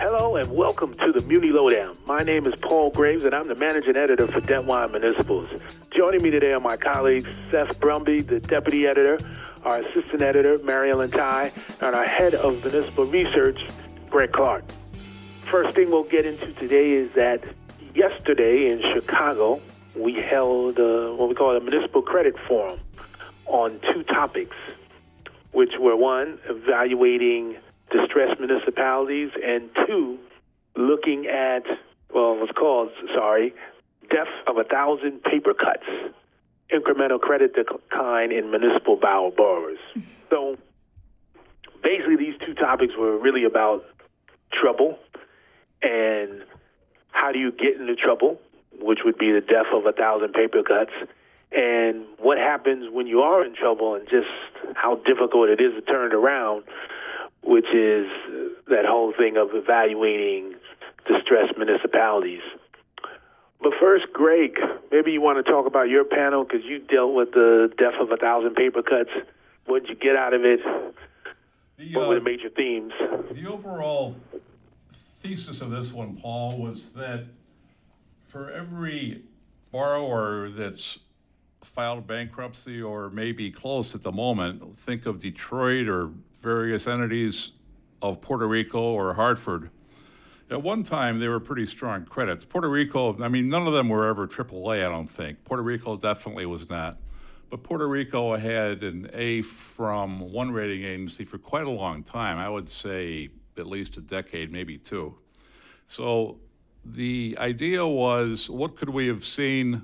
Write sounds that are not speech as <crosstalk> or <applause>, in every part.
Hello and welcome to the Muni Lowdown. My name is Paul Graves and I'm the managing editor for Debtwire Municipals. Joining me today are my colleagues Seth Brumby, the deputy editor, our assistant editor, Mary Ellen Ty, and our head of municipal research, Greg Clark. First thing we'll get into today is that yesterday in Chicago, we held uh, what we call a municipal credit forum on two topics, which were one, evaluating distressed municipalities, and two, looking at, well, what's called, sorry, death of a thousand paper cuts, incremental credit decline in municipal borrowers. <laughs> So basically, these two topics were really about trouble and how do you get into trouble, which would be the death of a thousand paper cuts, and what happens when you are in trouble and just how difficult it is to turn it around which is that whole thing of evaluating distressed municipalities. But first, Greg, maybe you want to talk about your panel because you dealt with the death of a thousand paper cuts. What did you get out of it? The, what were the uh, major themes? The overall thesis of this one, Paul, was that for every borrower that's filed bankruptcy or maybe close at the moment, think of Detroit or various entities of Puerto Rico or Hartford. At one time, they were pretty strong credits. Puerto Rico, I mean, none of them were ever AAA, I don't think. Puerto Rico definitely was not. But Puerto Rico had an A from one rating agency for quite a long time. I would say at least a decade, maybe two. So the idea was what could we have seen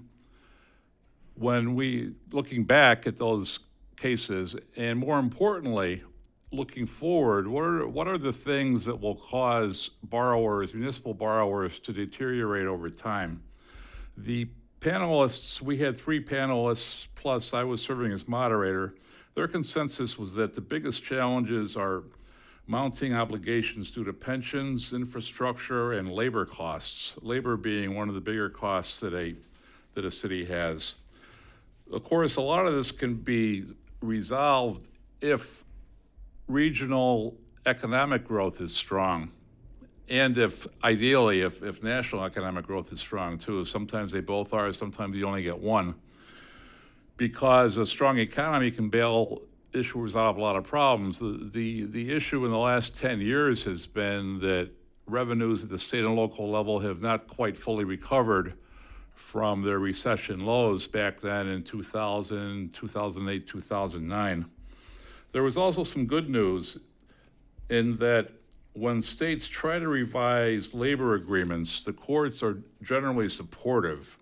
when we, looking back at those cases, and more importantly, looking forward, what are, what are the things that will cause borrowers, municipal borrowers, to deteriorate over time? The panelists, we had three panelists, plus I was serving as moderator. Their consensus was that the biggest challenges are mounting obligations due to pensions, infrastructure, and labor costs. Labor being one of the bigger costs that a, that a city has. Of course, a lot of this can be resolved if regional economic growth is strong, and if ideally, if, if national economic growth is strong too, sometimes they both are, sometimes you only get one. Because a strong economy can bail issue resolve a lot of problems. The, the, the issue in the last 10 years has been that revenues at the state and local level have not quite fully recovered from their recession lows back then in 2000, 2008, 2009. There was also some good news in that when states try to revise labor agreements, the courts are generally supportive.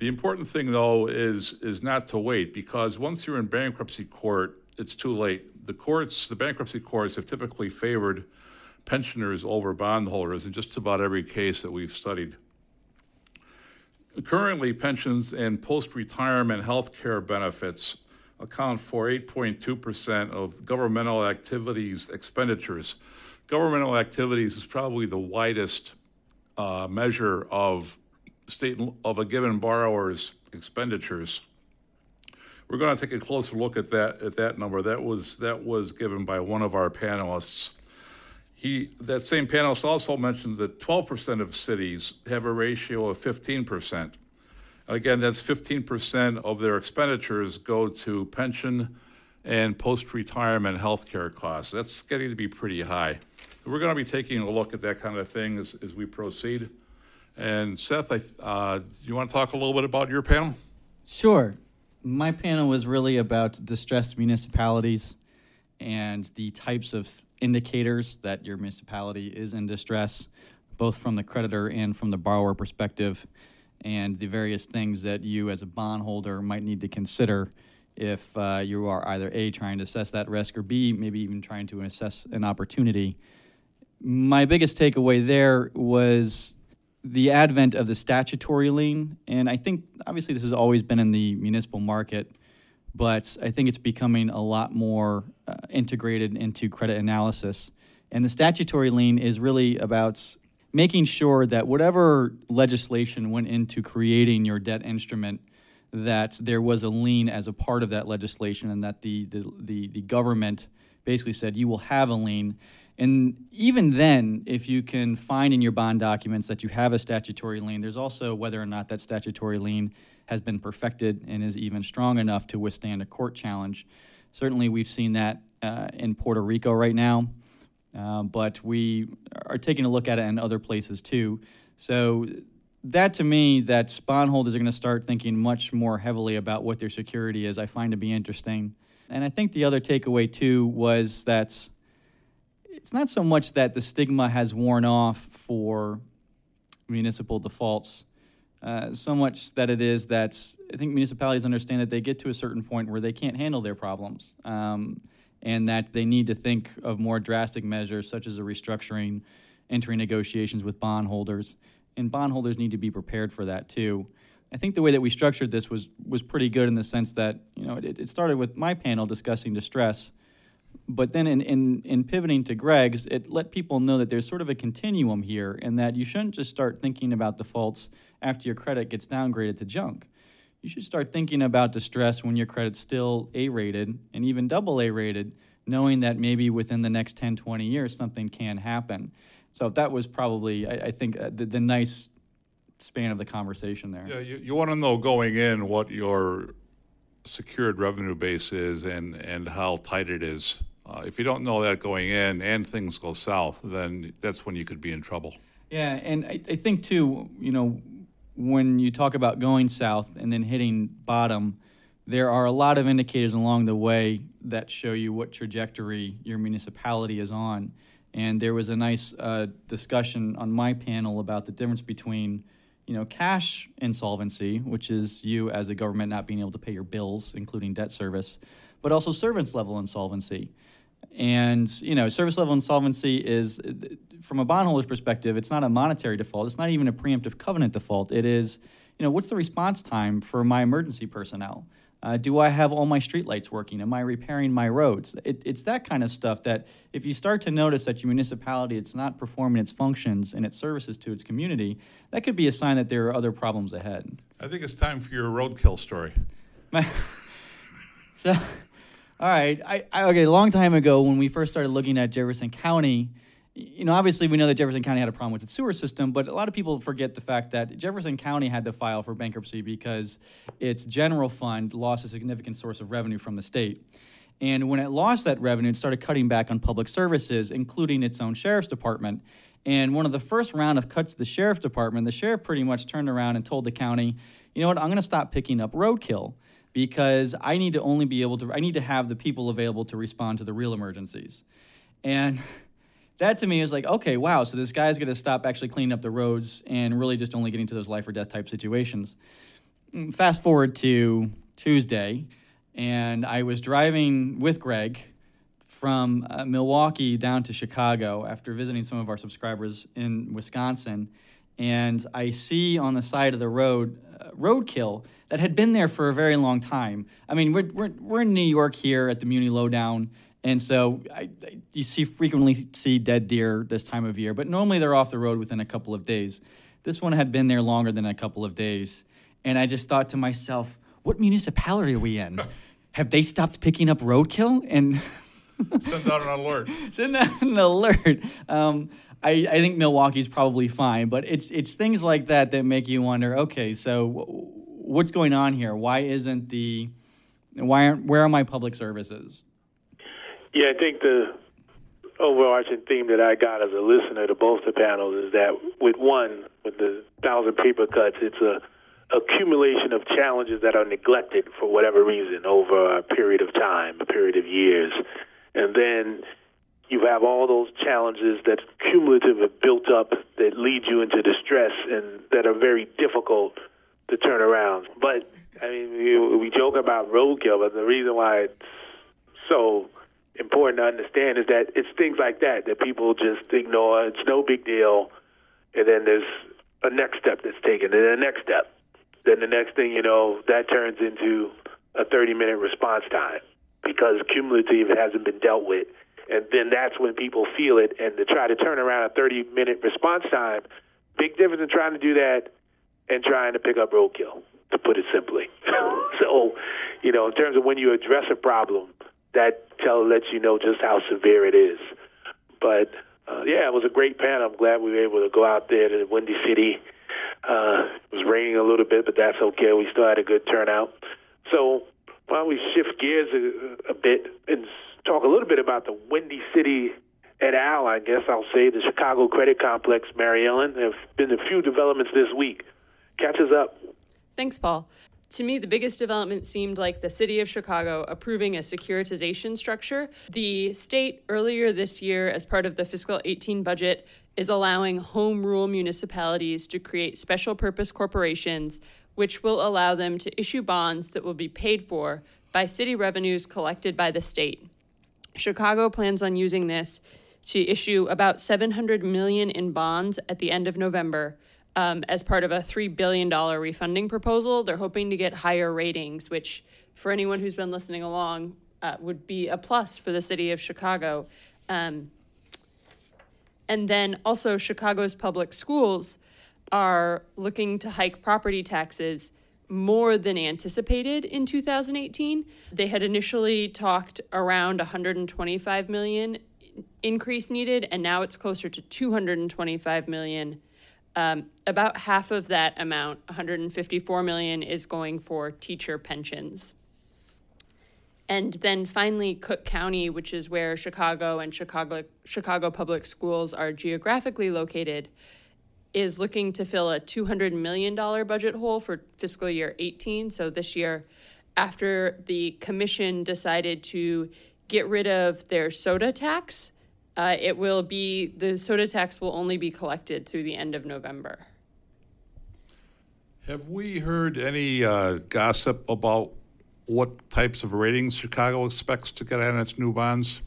The important thing, though, is is not to wait because once you're in bankruptcy court, it's too late. The courts, the bankruptcy courts, have typically favored pensioners over bondholders in just about every case that we've studied. Currently, pensions and post retirement health care benefits account for 8.2% of governmental activities expenditures. Governmental activities is probably the widest uh, measure of state of a given borrower's expenditures. We're going to take a closer look at that at that number. That was that was given by one of our panelists. He that same panelist also mentioned that 12% of cities have a ratio of 15%. Again, that's 15% of their expenditures go to pension and post-retirement health care costs. That's getting to be pretty high. We're going to be taking a look at that kind of thing as, as we proceed. And Seth, I, uh, you want to talk a little bit about your panel? Sure. My panel was really about distressed municipalities and the types of indicators that your municipality is in distress, both from the creditor and from the borrower perspective and the various things that you as a bondholder might need to consider if uh, you are either A, trying to assess that risk, or B, maybe even trying to assess an opportunity. My biggest takeaway there was the advent of the statutory lien. And I think obviously this has always been in the municipal market, but I think it's becoming a lot more uh, integrated into credit analysis. And the statutory lien is really about making sure that whatever legislation went into creating your debt instrument, that there was a lien as a part of that legislation and that the, the, the, the government basically said you will have a lien. And even then, if you can find in your bond documents that you have a statutory lien, there's also whether or not that statutory lien has been perfected and is even strong enough to withstand a court challenge. Certainly, we've seen that uh, in Puerto Rico right now, uh, but we are taking a look at it in other places too. So, that to me, that bondholders are going to start thinking much more heavily about what their security is, I find to be interesting. And I think the other takeaway too was that it's not so much that the stigma has worn off for municipal defaults, uh, so much that it is that I think municipalities understand that they get to a certain point where they can't handle their problems, um, and that they need to think of more drastic measures such as a restructuring, entering negotiations with bondholders, and bondholders need to be prepared for that too. I think the way that we structured this was was pretty good in the sense that you know it, it started with my panel discussing distress but then in, in, in pivoting to Greg's, it let people know that there's sort of a continuum here and that you shouldn't just start thinking about defaults after your credit gets downgraded to junk. You should start thinking about distress when your credit's still A rated and even double A rated, knowing that maybe within the next 10, 20 years something can happen. So that was probably, I, I think, uh, the, the nice span of the conversation there. Yeah, you, you want to know going in what your secured revenue base is and, and how tight it is. Uh, if you don't know that going in and things go south, then that's when you could be in trouble. Yeah, and I, I think too, you know, when you talk about going south and then hitting bottom, there are a lot of indicators along the way that show you what trajectory your municipality is on. And there was a nice uh, discussion on my panel about the difference between you know, cash insolvency, which is you as a government not being able to pay your bills, including debt service, but also service level insolvency. And you know, service level insolvency is, from a bondholder's perspective, it's not a monetary default. It's not even a preemptive covenant default. It is, you know, what's the response time for my emergency personnel? Uh, do I have all my streetlights working? Am I repairing my roads? It, it's that kind of stuff that if you start to notice that your municipality it's not performing its functions and its services to its community, that could be a sign that there are other problems ahead. I think it's time for your roadkill story. <laughs> so, all right, I, I, okay. A long time ago, when we first started looking at Jefferson County, you know, obviously we know that Jefferson County had a problem with its sewer system, but a lot of people forget the fact that Jefferson County had to file for bankruptcy because its general fund lost a significant source of revenue from the state. And when it lost that revenue, it started cutting back on public services, including its own sheriff's department. And one of the first round of cuts to the sheriff's department, the sheriff pretty much turned around and told the county, you know what, I'm going to stop picking up roadkill because I need to only be able to, I need to have the people available to respond to the real emergencies. And <laughs> that to me is like, okay, wow, so this guy's to stop actually cleaning up the roads and really just only getting to those life or death type situations. Mm, fast forward to Tuesday, and I was driving with Greg from uh, Milwaukee down to Chicago after visiting some of our subscribers in Wisconsin. And I see on the side of the road uh, roadkill that had been there for a very long time. I mean, we're, we're, we're in New York here at the Muni Lowdown. And so I, I, you see frequently see dead deer this time of year, but normally they're off the road within a couple of days. This one had been there longer than a couple of days, and I just thought to myself, "What municipality are we in? <laughs> Have they stopped picking up roadkill?" And send out an alert. <laughs> send out an alert. Um, I, I think Milwaukee's probably fine, but it's it's things like that that make you wonder. Okay, so what's going on here? Why isn't the why aren't where are my public services? Yeah, I think the overarching theme that I got as a listener to both the panels is that with one, with the thousand paper cuts, it's a accumulation of challenges that are neglected for whatever reason over a period of time, a period of years. And then you have all those challenges that cumulative have built up that lead you into distress and that are very difficult to turn around. But I mean, we, we joke about roadkill, but the reason why it's so important to understand is that it's things like that that people just ignore. It's no big deal, and then there's a next step that's taken, and the next step. Then the next thing you know, that turns into a 30-minute response time because cumulative hasn't been dealt with, and then that's when people feel it. And to try to turn around a 30-minute response time, big difference in trying to do that and trying to pick up roadkill, to put it simply. <laughs> so, you know, in terms of when you address a problem that tell lets you know just how severe it is. But uh, yeah, it was a great panel. I'm glad we were able to go out there to Windy City. Uh, it was raining a little bit, but that's okay. We still had a good turnout. So why don't we shift gears a, a bit and talk a little bit about the Windy City et al., I guess I'll say, the Chicago Credit Complex, Mary Ellen. There have been a few developments this week. Catch us up. Thanks, Paul. To me, the biggest development seemed like the city of Chicago approving a securitization structure. The state earlier this year, as part of the fiscal 18 budget, is allowing home rule municipalities to create special purpose corporations, which will allow them to issue bonds that will be paid for by city revenues collected by the state. Chicago plans on using this to issue about 700 million in bonds at the end of November um, as part of a $3 billion refunding proposal. They're hoping to get higher ratings, which, for anyone who's been listening along, uh, would be a plus for the city of Chicago. Um, and then also, Chicago's public schools are looking to hike property taxes more than anticipated in 2018. They had initially talked around 125 million increase needed, and now it's closer to 225 million um, about half of that amount, 154 million, is going for teacher pensions. And then finally, Cook County, which is where Chicago and Chicago Chicago Public Schools are geographically located, is looking to fill a $200 million budget hole for fiscal year 18. So this year, after the commission decided to get rid of their soda tax, uh, it will be the soda tax will only be collected through the end of November. Have we heard any uh, gossip about what types of ratings Chicago expects to get on its new bonds?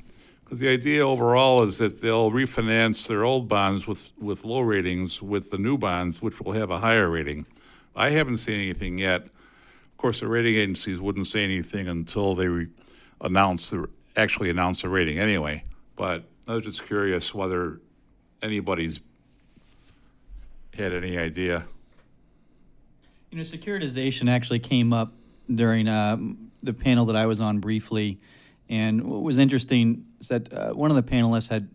Because the idea overall is that they'll refinance their old bonds with, with low ratings with the new bonds, which will have a higher rating. I haven't seen anything yet. Of course, the rating agencies wouldn't say anything until they re- announce the actually announce the rating anyway. But I was just curious whether anybody's had any idea. You know, securitization actually came up during uh, the panel that I was on briefly. And what was interesting is that uh, one of the panelists had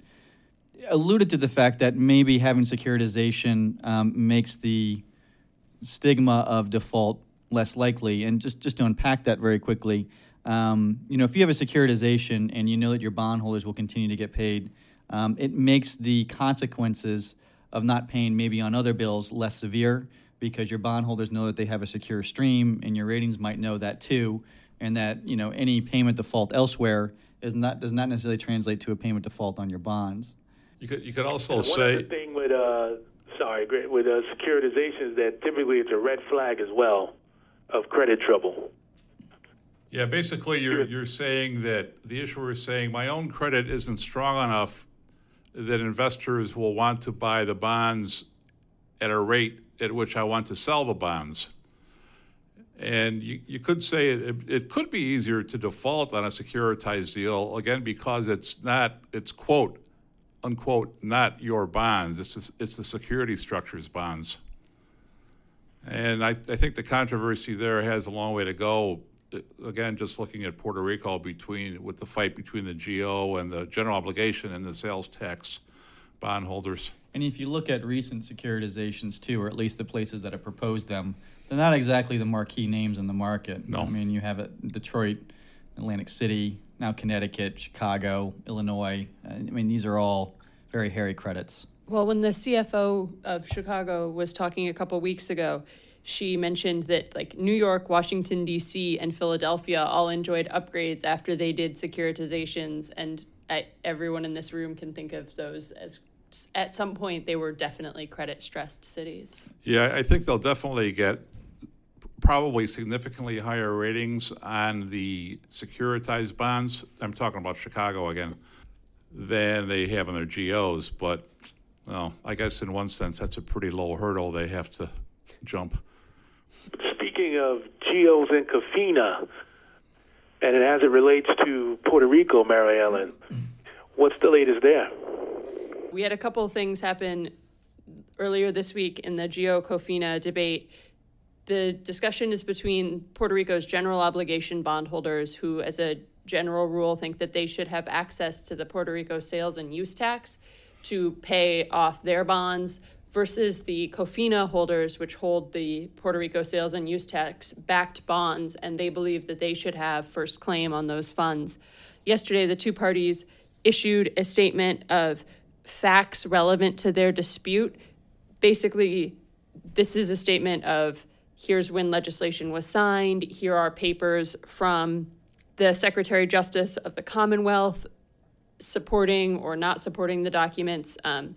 alluded to the fact that maybe having securitization um, makes the stigma of default less likely. And just, just to unpack that very quickly, um, you know, if you have a securitization and you know that your bondholders will continue to get paid, um, it makes the consequences of not paying maybe on other bills less severe because your bondholders know that they have a secure stream, and your ratings might know that too, and that you know any payment default elsewhere is not does not necessarily translate to a payment default on your bonds. You could you could also one say other thing with uh, sorry with uh, securitization is that typically it's a red flag as well of credit trouble. Yeah, basically, you're, you're saying that the issuer is saying my own credit isn't strong enough that investors will want to buy the bonds at a rate at which I want to sell the bonds. And you, you could say it, it could be easier to default on a securitized deal, again, because it's not, it's quote, unquote, not your bonds, it's the, it's the security structures bonds. And I, I think the controversy there has a long way to go uh, again, just looking at Puerto Rico between with the fight between the GO and the general obligation and the sales tax bondholders. And if you look at recent securitizations too, or at least the places that have proposed them, they're not exactly the marquee names in the market. No. I mean, you have it, Detroit, Atlantic City, now Connecticut, Chicago, Illinois. Uh, I mean, these are all very hairy credits. Well, when the CFO of Chicago was talking a couple weeks ago, she mentioned that like New York, Washington D.C., and Philadelphia all enjoyed upgrades after they did securitizations, and I, everyone in this room can think of those as at some point they were definitely credit stressed cities. Yeah, I think they'll definitely get probably significantly higher ratings on the securitized bonds. I'm talking about Chicago again than they have on their GOs, but well, I guess in one sense that's a pretty low hurdle they have to jump. Speaking of GOs and COFINA, and as it relates to Puerto Rico, Mary Ellen, what's the latest there? We had a couple of things happen earlier this week in the GO COFINA debate. The discussion is between Puerto Rico's general obligation bondholders, who, as a general rule think that they should have access to the Puerto Rico sales and use tax to pay off their bonds versus the COFINA holders, which hold the Puerto Rico sales and use tax backed bonds, and they believe that they should have first claim on those funds. Yesterday, the two parties issued a statement of facts relevant to their dispute. Basically, this is a statement of here's when legislation was signed, here are papers from the Secretary of Justice of the Commonwealth supporting or not supporting the documents. Um,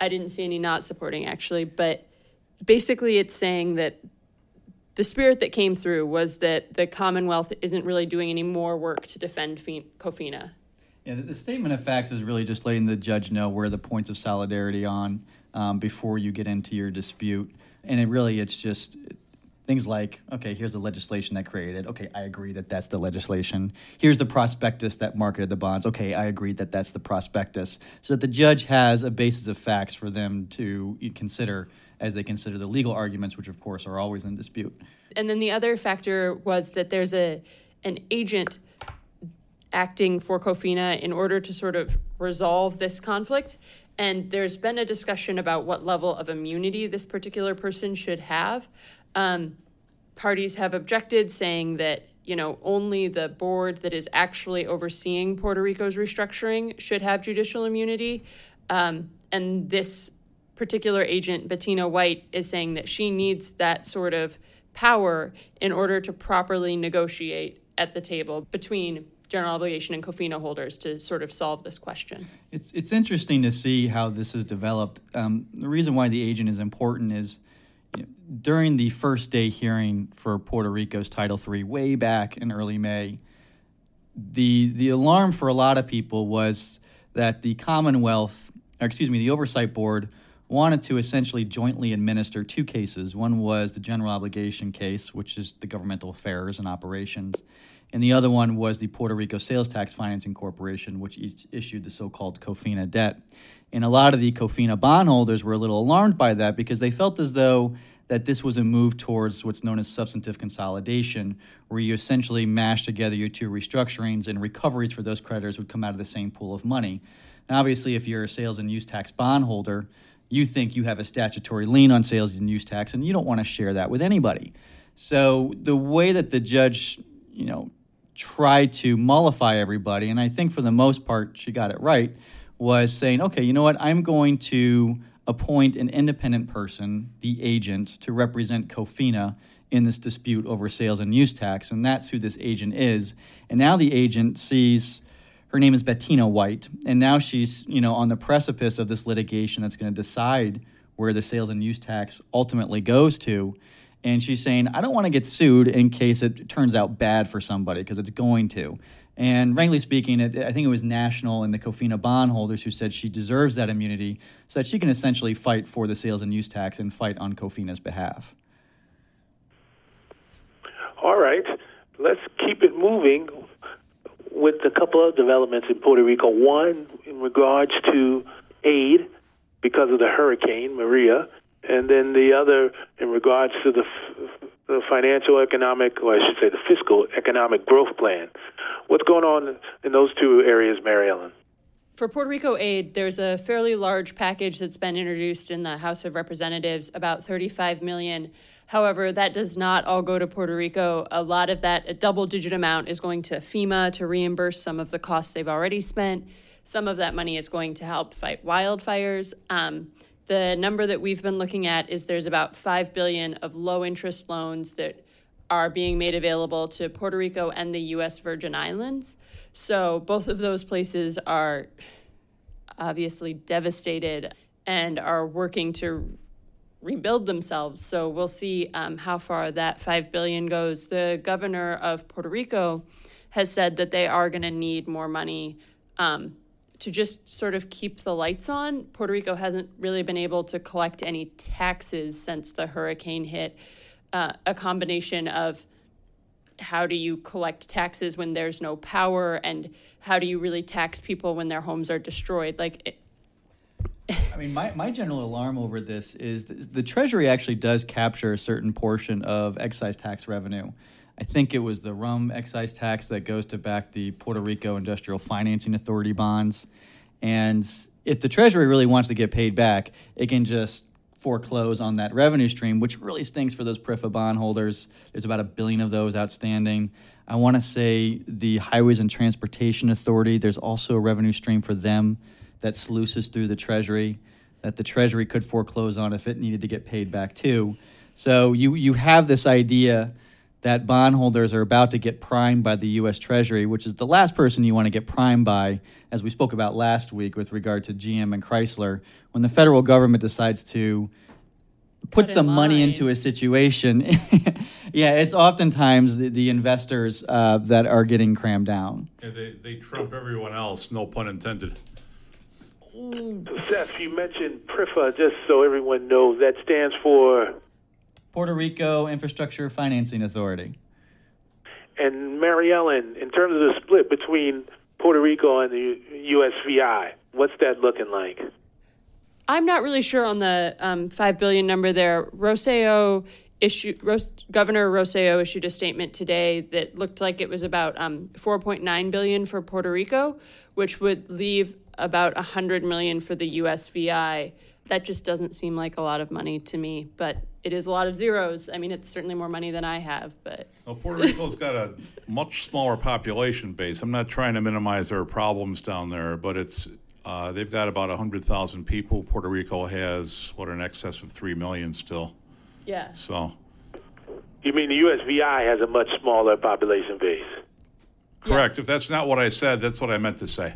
I didn't see any not supporting actually, but basically it's saying that the spirit that came through was that the Commonwealth isn't really doing any more work to defend COFINA. Yeah, the statement of facts is really just letting the judge know where the points of solidarity on um, before you get into your dispute, and it really it's just things like okay, here's the legislation that created. Okay, I agree that that's the legislation. Here's the prospectus that marketed the bonds. Okay, I agree that that's the prospectus. So that the judge has a basis of facts for them to consider as they consider the legal arguments, which of course are always in dispute. And then the other factor was that there's a an agent acting for COFINA in order to sort of resolve this conflict. And there's been a discussion about what level of immunity this particular person should have. Um, parties have objected, saying that you know only the board that is actually overseeing Puerto Rico's restructuring should have judicial immunity. Um, and this particular agent, Bettina Whyte, is saying that she needs that sort of power in order to properly negotiate at the table between general obligation and COFINA holders to sort of solve this question. It's it's interesting to see how this has developed. Um, the reason why the agent is important is during the first day hearing for Puerto Rico's Title III, way back in early May, the the alarm for a lot of people was that the Commonwealth, or excuse me, the Oversight Board wanted to essentially jointly administer two cases. One was the general obligation case, which is the governmental affairs and operations, and the other one was the Puerto Rico Sales Tax Financing Corporation, which issued the so-called COFINA debt. And a lot of the COFINA bondholders were a little alarmed by that because they felt as though that this was a move towards what's known as substantive consolidation, where you essentially mash together your two restructurings and recoveries for those creditors would come out of the same pool of money. Now, obviously, if you're a sales and use tax bondholder, you think you have a statutory lien on sales and use tax, and you don't want to share that with anybody. So the way that the judge, you know, tried to mollify everybody, and I think for the most part she got it right, was saying, okay, you know what, I'm going to appoint an independent person, the agent, to represent COFINA in this dispute over sales and use tax, and that's who this agent is. And now the agent sees her name is Bettina Whyte, and now she's you know on the precipice of this litigation that's going to decide where the sales and use tax ultimately goes to and she's saying, I don't want to get sued in case it turns out bad for somebody, because it's going to. And frankly speaking, it, I think it was National and the COFINA bondholders who said she deserves that immunity so that she can essentially fight for the sales and use tax and fight on COFINA's behalf. All right, let's keep it moving with a couple of developments in Puerto Rico. One, in regards to aid because of the Hurricane Maria, and then the other in regards to the, the financial economic, or I should say the fiscal economic growth plan. What's going on in those two areas, Mary Ellen? For Puerto Rico aid, there's a fairly large package that's been introduced in the House of Representatives, about 35 million. However, that does not all go to Puerto Rico. A lot of that, a double digit amount, is going to FEMA to reimburse some of the costs they've already spent. Some of that money is going to help fight wildfires. Um, the number that we've been looking at is there's about 5 billion of low interest loans that are being made available to Puerto Rico and the US Virgin Islands. So both of those places are obviously devastated and are working to rebuild themselves. So we'll see um, how far that 5 billion goes. The governor of Puerto Rico has said that they are going to need more money um, to just sort of keep the lights on. Puerto Rico hasn't really been able to collect any taxes since the hurricane hit. Uh, a combination of how do you collect taxes when there's no power, and how do you really tax people when their homes are destroyed? Like, it, <laughs> I mean, my, my general alarm over this is the, the Treasury actually does capture a certain portion of excise tax revenue. I think it was the rum excise tax that goes to back the Puerto Rico Industrial Financing Authority bonds. And if the Treasury really wants to get paid back, it can just foreclose on that revenue stream, which really stinks for those PRIFA bondholders. There's about a billion of those outstanding. I want to say the Highways and Transportation Authority, there's also a revenue stream for them that sluices through the Treasury that the Treasury could foreclose on if it needed to get paid back too. So you, you have this idea that bondholders are about to get primed by the U.S. Treasury, which is the last person you want to get primed by, as we spoke about last week with regard to GM and Chrysler. When the federal government decides to put Cut in some money into a situation, <laughs> yeah, it's oftentimes the, the investors uh, that are getting crammed down. Yeah, they, they trump everyone else, no pun intended. Seth, you mentioned PRIFA, just so everyone knows, that stands for, Puerto Rico Infrastructure Financing Authority. and Mary Ellen, in terms of the split between Puerto Rico and the USVI, what's that looking like? I'm not really sure on the um, five billion number there. Rosselló issued Ros- Governor Rosselló issued a statement today that looked like it was about um, 4.9 billion for Puerto Rico, which would leave about 100 million for the USVI. That just doesn't seem like a lot of money to me, but it is a lot of zeros. I mean, it's certainly more money than I have, but Well, Puerto Rico's got a much smaller population base. I'm not trying to minimize their problems down there, but it's uh, they've got about 100,000 people. Puerto Rico has what in excess of 3 million still. yeah. So, You mean the USVI has a much smaller population base? correct. Yes. If that's not what I said, that's what I meant to say.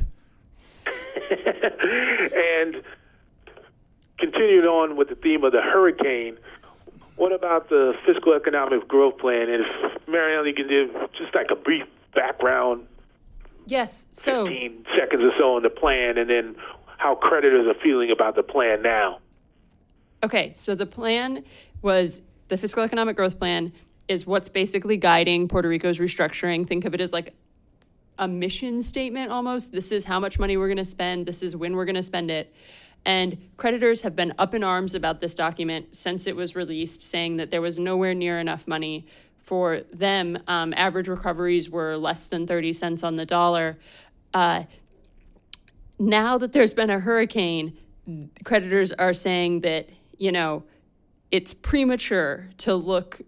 <laughs> and continuing on with the theme of the hurricane, what about the fiscal economic growth plan? And if Marianne, you can give just like a brief background, Yes. So 15 seconds or so on the plan, and then how creditors are feeling about the plan now. Okay, so the plan was the fiscal economic growth plan is what's basically guiding Puerto Rico's restructuring. Think of it as like a mission statement almost. This is how much money we're going to spend, this is when we're going to spend it. And creditors have been up in arms about this document since it was released, saying that there was nowhere near enough money for them. Um, average recoveries were less than 30 cents on the dollar. Uh, now that there's been a hurricane, creditors are saying that, you know, it's premature to look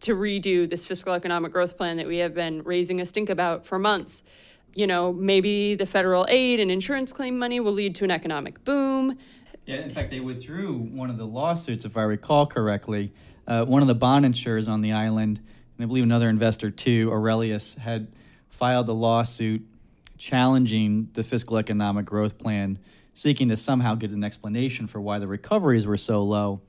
to redo this fiscal economic growth plan that we have been raising a stink about for months. You know, maybe the federal aid and insurance claim money will lead to an economic boom. Yeah, in fact, they withdrew one of the lawsuits, if I recall correctly. Uh, one of the bond insurers on the island, and I believe another investor too, Aurelius, had filed a lawsuit challenging the fiscal economic growth plan, seeking to somehow get an explanation for why the recoveries were so low.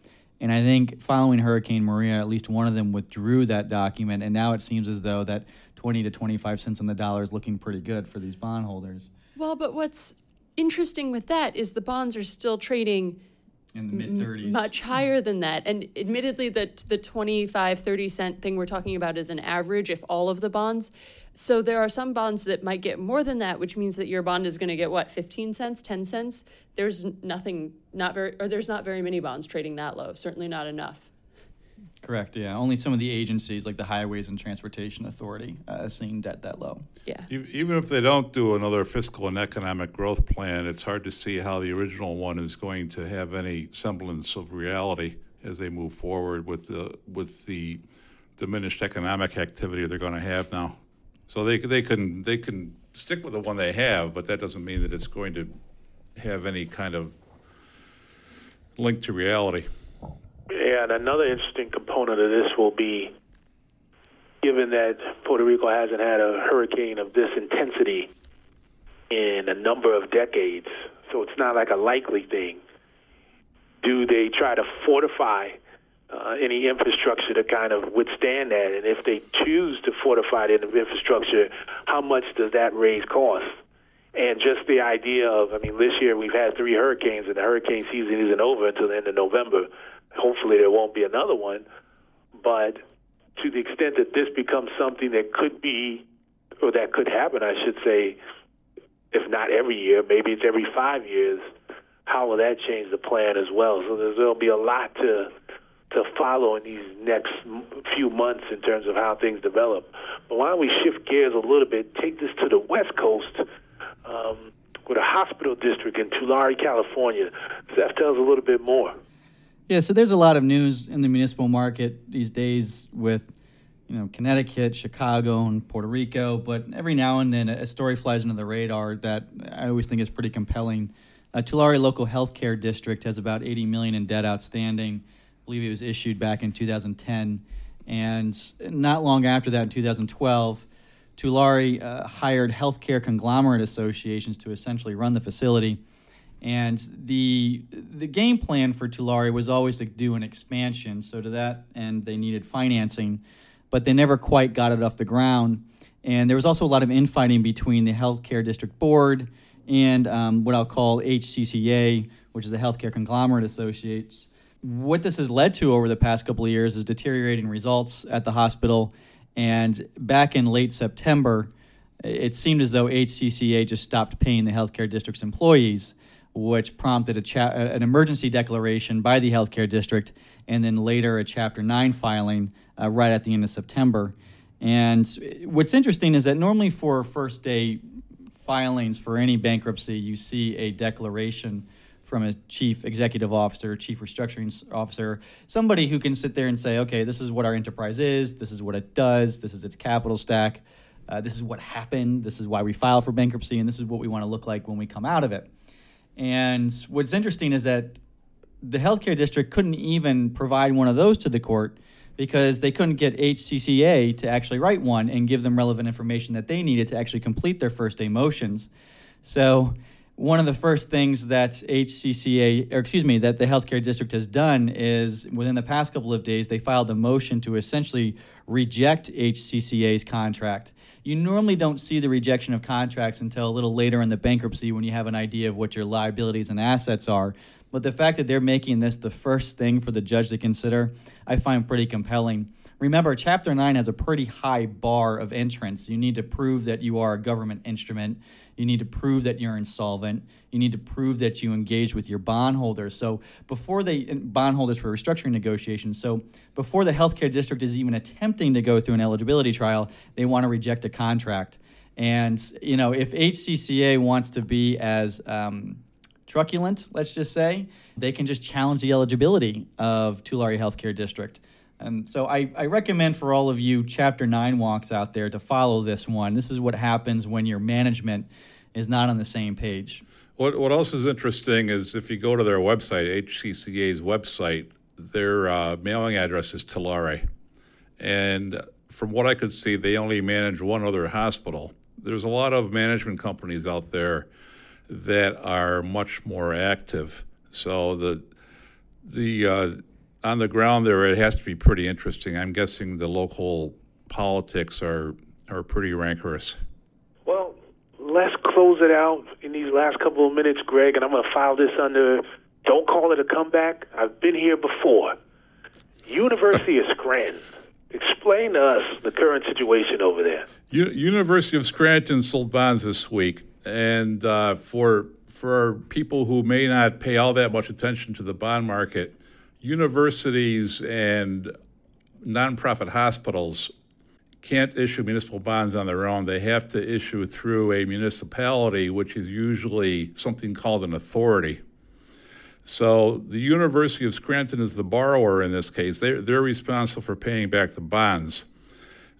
And I think following Hurricane Maria, at least one of them withdrew that document, and now it seems as though that 20 to 25 cents on the dollar is looking pretty good for these bondholders Well, but what's interesting with that is the bonds are still trading in the mid 30s. much higher than that. And admittedly, the, the 25, 30 cent thing we're talking about is an average if all of the bonds. So there are some bonds that might get more than that, which means that your bond is going to get what, 15 cents, 10 cents? There's nothing, not very, or there's not very many bonds trading that low. Certainly not enough. Correct. Yeah, only some of the agencies like the Highways and Transportation Authority uh, seeing debt that low. Yeah. E- Even if they don't do another fiscal and economic growth plan, it's hard to see how the original one is going to have any semblance of reality as they move forward with the with the diminished economic activity they're going to have now. So they they can they can stick with the one they have, but that doesn't mean that it's going to have any kind of link to reality. And another interesting component of this will be given that Puerto Rico hasn't had a hurricane of this intensity in a number of decades, so it's not like a likely thing. Do they try to fortify uh, any infrastructure to kind of withstand that? And if they choose to fortify the infrastructure, how much does that raise costs? And just the idea of, I mean, this year we've had three hurricanes, and the hurricane season isn't over until the end of November. Hopefully, there won't be another one. But to the extent that this becomes something that could be, or that could happen, I should say, if not every year, maybe it's every five years, how will that change the plan as well? So there'll be a lot to to follow in these next few months in terms of how things develop. But why don't we shift gears a little bit, take this to the West Coast um, with a hospital district in Tulare, California. Seth tells a little bit more. Yeah, so there's a lot of news in the municipal market these days with, you know, Connecticut, Chicago, and Puerto Rico. But every now and then, a story flies under the radar that I always think is pretty compelling. Uh, Tulare Local Healthcare District has about 80 million in debt outstanding. I believe it was issued back in 2010, and not long after that, in 2012, Tulare uh, hired healthcare conglomerate associations to essentially run the facility. And the the game plan for Tulare was always to do an expansion. So to that end, they needed financing, but they never quite got it off the ground. And there was also a lot of infighting between the healthcare district board and um, what I'll call HCCA, which is the Healthcare Conglomerate Associates. What this has led to over the past couple of years is deteriorating results at the hospital. And back in late September, it seemed as though HCCA just stopped paying the healthcare district's employees, which prompted a cha- an emergency declaration by the healthcare district and then later a Chapter 9 filing uh, right at the end of September. And what's interesting is that normally for first day filings for any bankruptcy, you see a declaration from a chief executive officer, chief restructuring officer, somebody who can sit there and say, okay, this is what our enterprise is, this is what it does, this is its capital stack, uh, this is what happened, this is why we filed for bankruptcy, and this is what we want to look like when we come out of it. And what's interesting is that the healthcare district couldn't even provide one of those to the court because they couldn't get HCCA to actually write one and give them relevant information that they needed to actually complete their first day motions. So, one of the first things that HCCA, or excuse me, that the healthcare district has done is within the past couple of days, they filed a motion to essentially reject HCCA's contract. You normally don't see the rejection of contracts until a little later in the bankruptcy when you have an idea of what your liabilities and assets are. But the fact that they're making this the first thing for the judge to consider, I find pretty compelling. Remember, Chapter 9 has a pretty high bar of entrance. You need to prove that you are a government instrument. You need to prove that you're insolvent. You need to prove that you engage with your bondholders. So before they bondholders for restructuring negotiations. So before the healthcare district is even attempting to go through an eligibility trial, they want to reject a contract. And you know, if HCCA wants to be as um, truculent, let's just say, they can just challenge the eligibility of Tulare Healthcare District. And so I, I, recommend for all of you Chapter 9 walks out there to follow this one. This is what happens when your management is not on the same page. What, what else is interesting is if you go to their website, HCCA's website, their uh, mailing address is Tulare. And from what I could see, they only manage one other hospital. There's a lot of management companies out there that are much more active. So the the uh, on the ground there, it has to be pretty interesting. I'm guessing the local politics are are pretty rancorous. Well, let's close it out in these last couple of minutes, Greg, and I'm going to file this under. Don't call it a comeback. I've been here before. University of Scranton. Explain to us the current situation over there. U- University of Scranton sold bonds this week and uh, for for people who may not pay all that much attention to the bond market, universities and nonprofit hospitals can't issue municipal bonds on their own. They have to issue through a municipality, which is usually something called an authority. So the University of Scranton is the borrower in this case. They're, they're responsible for paying back the bonds.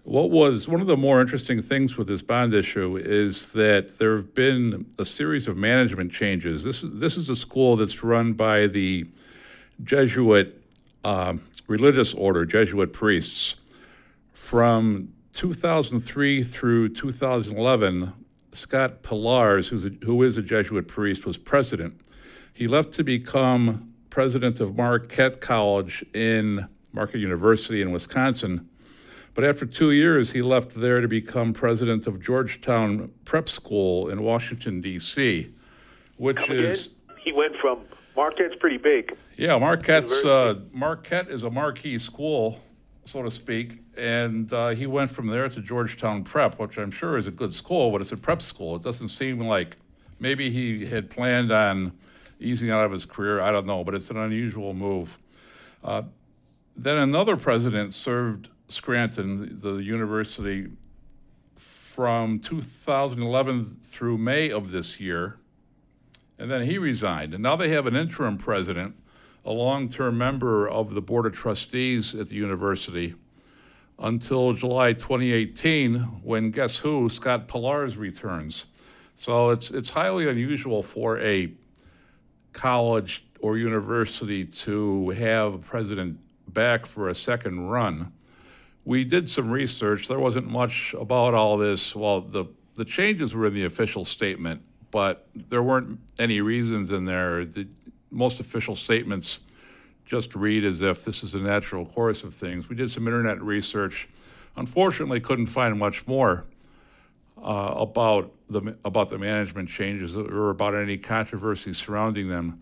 What was one of the more interesting things with this bond issue is that there have been a series of management changes. This this is a school that's run by the Jesuit uh, religious order, Jesuit priests. From 2003 through 2011, Scott Pilarz, who's a, who is a Jesuit priest, was president. He left to become president of Marquette College in Marquette University in Wisconsin but after two years, he left there to become president of Georgetown Prep School in Washington, D.C., which is. He went from Marquette's pretty big. Yeah, Marquette's uh, Marquette is a marquee school, so to speak, and uh, he went from there to Georgetown Prep, which I'm sure is a good school, but it's a prep school. It doesn't seem like maybe he had planned on easing out of his career. I don't know, but it's an unusual move. Uh, then another president served Scranton, the university, from 2011 through May of this year, and then he resigned. And now they have an interim president, a long term member of the Board of Trustees at the university, until July 2018, when guess who? Scott Pilarz returns. So it's, it's highly unusual for a college or university to have a president back for a second run. We did some research. There wasn't much about all this. Well, the, the changes were in the official statement, but there weren't any reasons in there. The, most official statements just read as if this is a natural course of things. We did some internet research. Unfortunately, couldn't find much more uh, about the about the management changes or about any controversy surrounding them.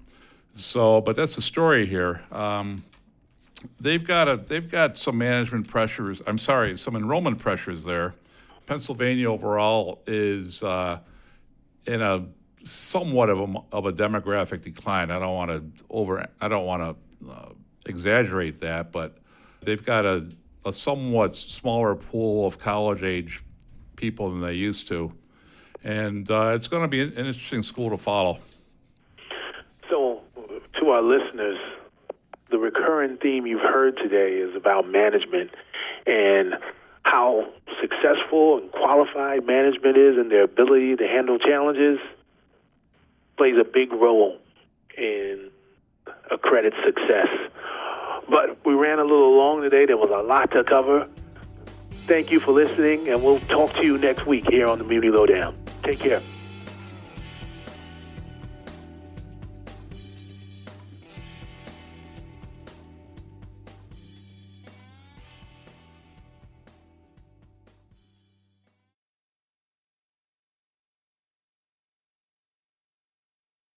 So, but that's the story here. Um, they've got a they've got some management pressures. I'm sorry, some enrollment pressures there. Pennsylvania overall is uh, in a somewhat of a of a demographic decline. I don't want to over I don't want to uh, exaggerate that, but they've got a, a somewhat smaller pool of college age people than they used to, and uh, it's going to be an interesting school to follow. So, to our listeners, the recurring theme you've heard today is about management and how successful and qualified management is and their ability to handle challenges plays a big role in a credit success. But we ran a little long today. There was a lot to cover. Thank you for listening, and we'll talk to you next week here on the Muni Lowdown. Take care.